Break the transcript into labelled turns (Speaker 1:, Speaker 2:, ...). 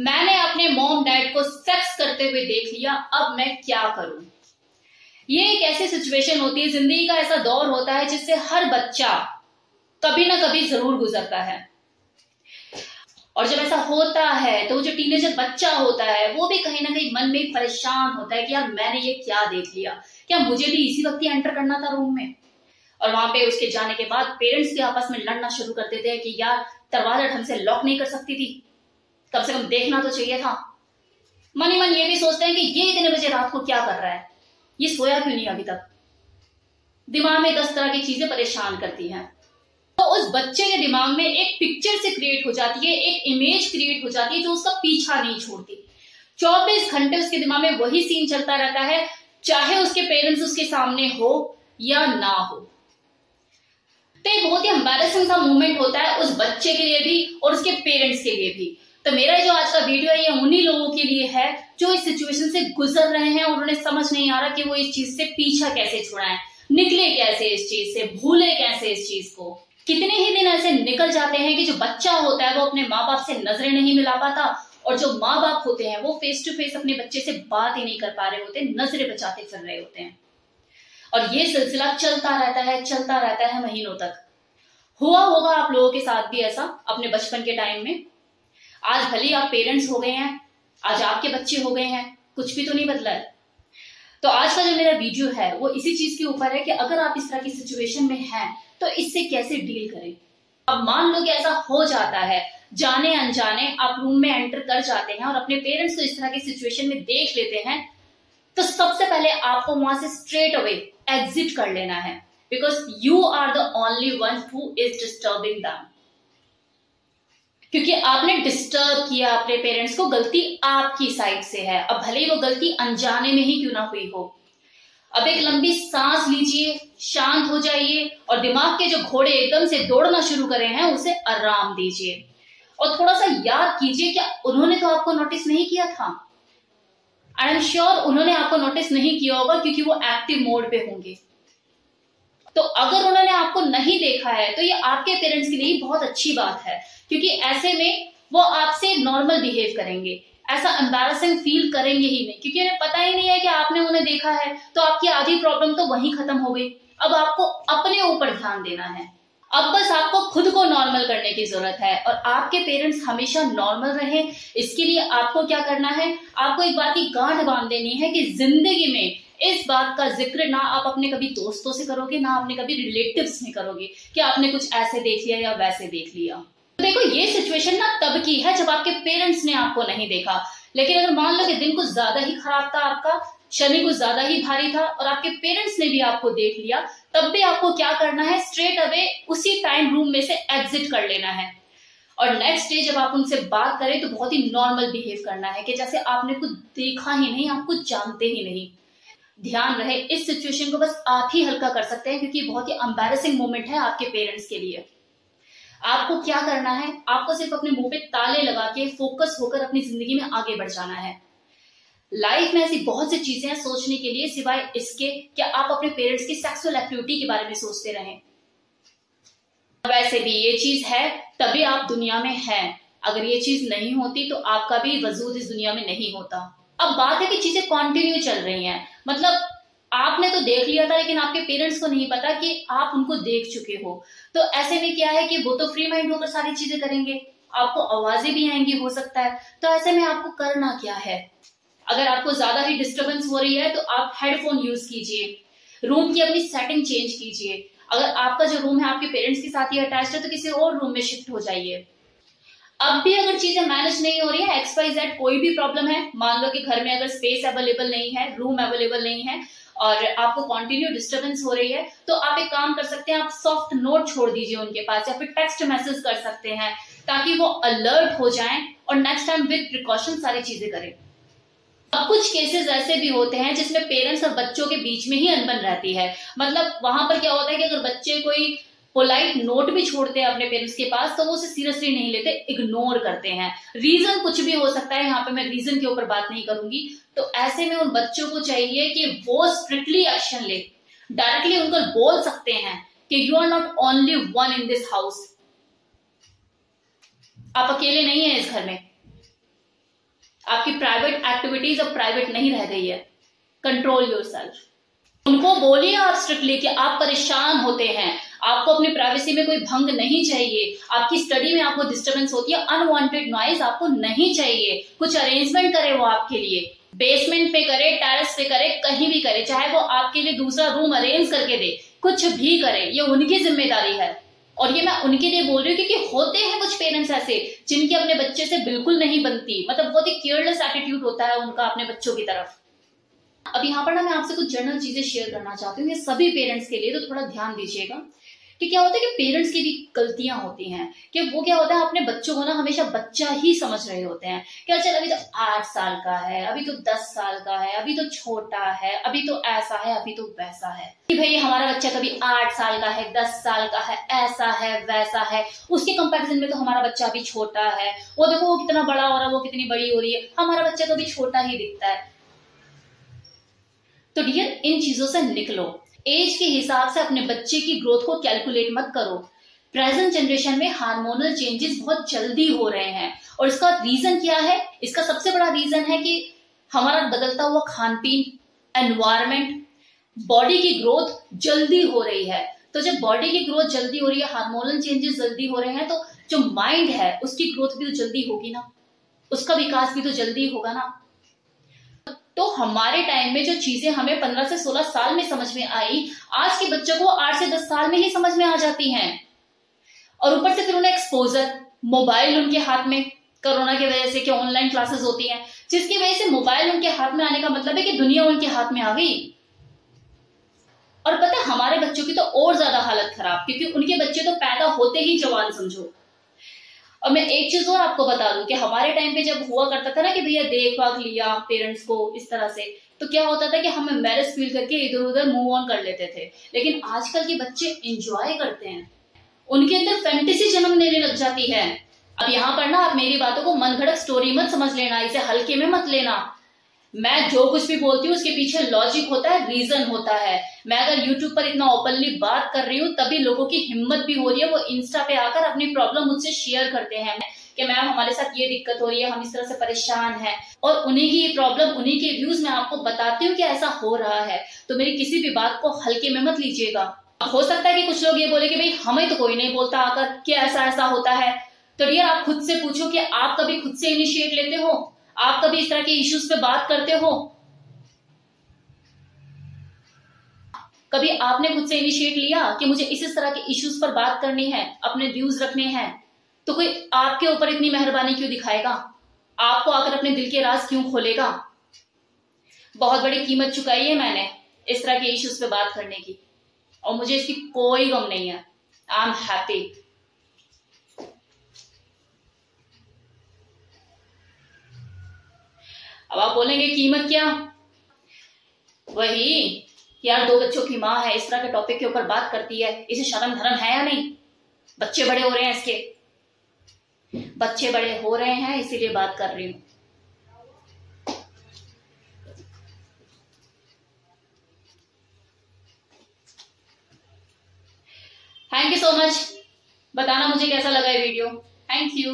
Speaker 1: मैंने अपने mom dad को सेक्स करते हुए देख लिया, अब मैं क्या करूँ? ये एक ऐसी सिचुएशन होती है, ज़िंदगी का ऐसा दौर होता है, जिससे हर बच्चा कभी ना कभी ज़रूर गुजरता है। और जब ऐसा होता है तो जो टीनेजर बच्चा होता है, वो भी कहीं ना कहीं मन में परेशान होता है कि यार, मैंने ये क्या देख लिया? क्या मुझे भी इसी वक्त ही एंटर करना था रूम में? और वहाँ पे उसके जाने के बाद पेरेंट्स भी आपस में लड़ना शुरू कर देते हैं कि यार दरवाज़ा ढंग से लॉक नहीं कर सकती थी। कम से कम देखना तो चाहिए था। मन ही मन ये भी सोचते हैं कि ये इतने बजे रात को क्या कर रहा है? ये सोया क्यों नहीं अभी तक? दिमाग में दस तरह की चीज़ें परेशान करती हैं। तो उस बच्चे के दिमाग में एक पिक्चर से क्रिएट हो जाती है, एक इमेज क्रिएट हो जाती है जो उसका पीछा नहीं छोड़ती। चौबीस घंटे उसके दिमाग में वही सीन चलता रहता है, चाहे उसके पेरेंट्स उसके सामने हो या ना हो। तो ये बहुत ही एम्बेरसिंग सा मूवमेंट होता है उस बच्चे के लिए भी और उसके पेरेंट्स के लिए भी। तो मेरा जो आज का वीडियो है, ये उन्हीं लोगों के लिए है जो इस सिचुएशन से गुजर रहे हैं और उन्हें समझ नहीं आ रहा कि वो इस चीज़ से पीछा कैसे छुड़ाएँ निकले कैसे इस चीज़ से, भूले कैसे इस चीज़ को। कितने ही दिन ऐसे निकल जाते हैं कि जो बच्चा होता है, वो अपने माँ बाप से नज़रें नहीं मिला पाता और जो माँ बाप होते हैं, वो फेस टू फेस अपने बच्चे से बात ही नहीं कर पा रहे होते, नज़रें बचाते फिर रहे होते हैं। और ये सिलसिला चलता रहता है, चलता रहता है महीनों तक। हुआ होगा आप लोगों के साथ भी ऐसा, अपने बचपन के टाइम में। आज भले आप पेरेंट्स हो गए हैं, आज आपके बच्चे हो गए हैं, कुछ भी तो नहीं बदला है। तो आज का जो मेरा वीडियो है, वो इसी चीज़ के ऊपर है कि अगर आप इस तरह की सिचुएशन में हैं तो इससे कैसे डील करें? अब मान लो कि ऐसा हो जाता है, जाने अनजाने आप रूम में एंटर कर जाते हैं और अपने पेरेंट्स को इस तरह की सिचुएशन में देख लेते हैं तो सबसे पहले आपको वहाँ से स्ट्रेट अवे एग्जिट कर लेना है। Because you are the only one who is disturbing them क्योंकि आपने डिस्टर्ब किया अपने पेरेंट्स को, गलती आपकी साइड से है। अब भले ही वो गलती अनजाने में ही क्यों ना हुई हो। अब एक लंबी सांस लीजिए, शांत हो जाइए और दिमाग के जो घोड़े एकदम से दौड़ना शुरू करे हैं, उसे आराम दीजिए। और थोड़ा सा याद कीजिए क्या उन्होंने तो आपको नोटिस नहीं किया था। आई एम श्योर उन्होंने आपको नोटिस नहीं किया होगा क्योंकि वो एक्टिव मोड पे होंगे। तो अगर उन्होंने आपको नहीं देखा है तो ये आपके पेरेंट्स के लिए बहुत अच्छी बात है। क्योंकि ऐसे में वो आपसे नॉर्मल बिहेव करेंगे। ऐसा एम्बेरसिंग फील करेंगे ही नहीं। क्योंकि उन्हें पता ही नहीं है कि आपने उन्हें देखा है तो आपकी आधी प्रॉब्लम तो वहीं खत्म हो गई। अब आपको अपने ऊपर ध्यान देना है। अब बस आपको खुद को नॉर्मल करने की ज़रूरत है और आपके पेरेंट्स हमेशा नॉर्मल रहे। इसके लिए आपको क्या करना है? आपको एक बात की गांठ बाँध देनी है कि ज़िंदगी में इस बात का ज़िक्र ना आप अपने कभी दोस्तों से करोगे, ना अपने कभी रिलेटिव्स में करोगे कि आपने कुछ ऐसे देख लिया या वैसे देख लिया। देखो, ये सिचुएशन ना तब की है जब आपके पेरेंट्स ने आपको नहीं देखा। लेकिन अगर मान लो कि दिन कुछ ज़्यादा ही खराब था आपका, शनि कुछ ज़्यादा ही भारी था और आपके पेरेंट्स ने भी आपको देख लिया, तब भी आपको क्या करना है? स्ट्रेट अवे उसी टाइम रूम में से एग्जिट कर लेना है। और नेक्स्ट डे जब आप उनसे बात करें तो बहुत ही नॉर्मल बिहेव करना है कि जैसे आपने कुछ देखा ही नहीं, आप कुछ जानते ही नहीं। ध्यान रहे, इस सिचुएशन को बस आप ही हल्का कर सकते हैं, क्योंकि बहुत ही अंबेरसिंग मोमेंट है आपके पेरेंट्स के लिए। आपको क्या करना है? आपको सिर्फ़ अपने मुँह पे ताले लगा के फोकस होकर अपनी ज़िंदगी में आगे बढ़ जाना है। लाइफ में ऐसी बहुत सी चीज़ें हैं सोचने के लिए, सिवाय इसके कि आप अपने पेरेंट्स की सेक्सुअल एक्टिविटी के बारे में सोचते रहें। वैसे भी ये चीज़ है, तभी आप दुनिया में हैं। अगर ये चीज़ नहीं होती तो आपका भी वजूद इस दुनिया में नहीं होता। अब बात है कि चीज़ें कंटिन्यू चल रही हैं। मतलब आपने तो देख लिया था, लेकिन आपके पेरेंट्स को नहीं पता कि आप उनको देख चुके हो। तो ऐसे में क्या है कि वो तो फ्री माइंड होकर सारी चीज़ें करेंगे, आपको आवाज़ें भी आएँगी, हो सकता है। तो ऐसे में आपको करना क्या है? अगर आपको ज़्यादा ही डिस्टर्बेंस हो रही है तो आप हेडफोन यूज़ कीजिए। रूम की अपनी सेटिंग चेंज कीजिए। अगर आपका जो रूम है, आपके पेरेंट्स के साथ ही अटैच है तो किसी और रूम में शिफ्ट हो जाइए। अब भी अगर चीज़ें मैनेज नहीं हो रही है एक्स वाई जेड कोई भी प्रॉब्लम है, मान लो कि घर में अगर स्पेस अवेलेबल नहीं है रूम अवेलेबल नहीं है, और आपको कंटिन्यू डिस्टरबेंस हो रही है तो आप एक काम कर सकते हैं, आप सॉफ्ट नोट छोड़ दीजिए उनके पास या फिर टेक्स्ट मैसेज कर सकते हैं, ताकि वो अलर्ट हो जाएँ और नेक्स्ट टाइम विद प्रिकॉशन सारी चीज़ें करें। अब कुछ केसेस ऐसे भी होते हैं जिसमें पेरेंट्स और बच्चों के बीच में ही अनबन रहती है। मतलब वहाँ पर क्या होता है कि अगर बच्चे कोई पोलाइट नोट भी छोड़ते हैं अपने पेरेंट्स के पास तो वो उसे सीरियसली नहीं लेते इग्नोर करते हैं। रीजन कुछ भी हो सकता है, यहाँ पे मैं रीजन के ऊपर बात नहीं करूँगी। तो ऐसे में उन बच्चों को चाहिए कि वो स्ट्रिक्टली एक्शन ले। डायरेक्टली उनको बोल सकते हैं कि you are not only one in this house आप अकेले नहीं है इस घर में। आपकी प्राइवेट एक्टिविटीज़ अब प्राइवेट नहीं रह गई है। कंट्रोल योर सेल्फ उनको बोलिए आप स्ट्रिक्टली कि आप परेशान होते हैं। आपको अपनी प्राइवेसी में कोई भंग नहीं चाहिए। आपकी स्टडी में आपको डिस्टर्बेंस होती है अनवांटेड नॉइज़ आपको नहीं चाहिए। कुछ अरेंजमेंट करे वो आपके लिए। बेसमेंट पे करे टेरेस पे करे, कहीं भी करे, चाहे वो आपके लिए दूसरा रूम अरेंज करके दे, कुछ भी करे, ये उनकी ज़िम्मेदारी है। और ये मैं उनके लिए बोल रही हूँ क्योंकि होते हैं कुछ पेरेंट्स ऐसे, जिनकी अपने बच्चे से बिल्कुल नहीं बनती। मतलब बहुत ही केयरलेस एटीट्यूड होता है उनका अपने बच्चों की तरफ़। अब यहाँ पर ना मैं आपसे कुछ जनरल चीज़ें शेयर करना चाहती हूँ, ये सभी पेरेंट्स के लिए तो थोड़ा ध्यान दीजिएगा। कि क्या होता है कि पेरेंट्स की भी गलतियाँ होती हैं, कि वो क्या होता है, अपने बच्चों को ना हमेशा बच्चा ही समझ रहे होते हैं क्या चल अभी तो आठ साल का है, अभी तो दस साल का है, अभी तो छोटा है, अभी तो ऐसा है, अभी तो वैसा है। कि भाई हमारा बच्चा कभी आठ साल का है, दस साल का है, ऐसा है, वैसा है, उसके कंपेरिजन में तो हमारा बच्चा अभी छोटा है। वो देखो, वो कितना बड़ा हो रहा है, वो कितनी बड़ी हो रही है, हमारा बच्चा तो अभी छोटा ही दिखता है। तो डियर इन चीज़ों से निकलो। एज के हिसाब से अपने बच्चे की ग्रोथ को कैलकुलेट मत करो। प्रेजेंट जनरेशन में हार्मोनल चेंजेस बहुत जल्दी हो रहे हैं। और इसका रीजन क्या है? इसका सबसे बड़ा रीजन है कि हमारा बदलता हुआ खान पीन एनवायरमेंट बॉडी की ग्रोथ जल्दी हो रही है। तो जब बॉडी की ग्रोथ जल्दी हो रही है हार्मोनल चेंजेस जल्दी हो रहे हैं तो जो माइंड है, उसकी ग्रोथ भी तो जल्दी होगी ना। उसका विकास भी तो जल्दी होगा ना। तो हमारे टाइम में जो चीज़ें हमें पंद्रह से सोलह साल में समझ में आई, आज के बच्चों को आठ से दस साल में ही समझ में आ जाती हैं। और ऊपर से फिर उन्हें एक्सपोजर मोबाइल उनके हाथ में, कोरोना की वजह से क्या ऑनलाइन क्लासेस होती हैं, जिसकी वजह से मोबाइल उनके हाथ में आने का मतलब है कि दुनिया उनके हाथ में आ गई। और पता हमारे बच्चों की तो और ज़्यादा हालत खराब, क्योंकि उनके बच्चे तो पैदा होते ही जवान समझो। और मैं एक चीज़ और आपको बता दूँ कि हमारे टाइम पे जब हुआ करता था ना कि भैया देख भाग लिया पेरेंट्स को इस तरह से तो क्या होता था कि हम एम्बेरस फील करके इधर उधर मूव ऑन कर लेते थे। लेकिन आजकल के बच्चे इंजॉय करते हैं। उनके अंदर फैंटेसी जन्म लेने लग जाती है। अब यहाँ पर ना आप मेरी बातों को मन स्टोरी मत समझ लेना, इसे हल्के में मत लेना। मैं जो कुछ भी बोलती हूँ, उसके पीछे लॉजिक होता है रीजन होता है। मैं अगर यूट्यूब पर इतना ओपनली बात कर रही हूँ, तभी लोगों की हिम्मत भी हो रही है, वो इंस्टा पे आकर अपनी प्रॉब्लम मुझसे शेयर करते हैं। कि मैम, हमारे साथ ये दिक्कत हो रही है, हम इस तरह से परेशान हैं। और उन्हीं की प्रॉब्लम उन्हीं के व्यूज़ मैं आपको बताती हूँ कि ऐसा हो रहा है। तो मेरी किसी भी बात को हल्के में मत लीजिएगा। हो सकता है कि कुछ लोग ये बोले कि भाई, हमें तो कोई नहीं बोलता आकर कि ऐसा ऐसा होता है। तो डियर आप खुद से पूछो कि आप कभी खुद से इनिशिएट लेते हो? आप कभी इस तरह के इश्यूज़ पे बात करते हो? कभी आपने खुद से इनिशिएट लिया कि मुझे इस इस तरह के इश्यूज़ पर बात करनी है, अपने व्यूज़ रखने हैं? तो कोई आपके ऊपर इतनी मेहरबानी क्यों दिखाएगा? आपको आकर अपने दिल के राज क्यों खोलेगा? बहुत बड़ी कीमत चुकाई है मैंने इस तरह के इश्यूज़ पे बात करने की, और मुझे इसकी कोई गम नहीं है। आई एम हैप्पी आप बोलेंगे कीमत क्या? वही यार दो बच्चों की माँ है, इस तरह के टॉपिक के ऊपर बात करती है, इसे शर्म धर्म है या नहीं? बच्चे बड़े हो रहे हैं इसके। बच्चे बड़े हो रहे हैं, इसीलिए बात कर रही हूँ। थैंक यू सो मच बताना मुझे कैसा लगा ये वीडियो थैंक यू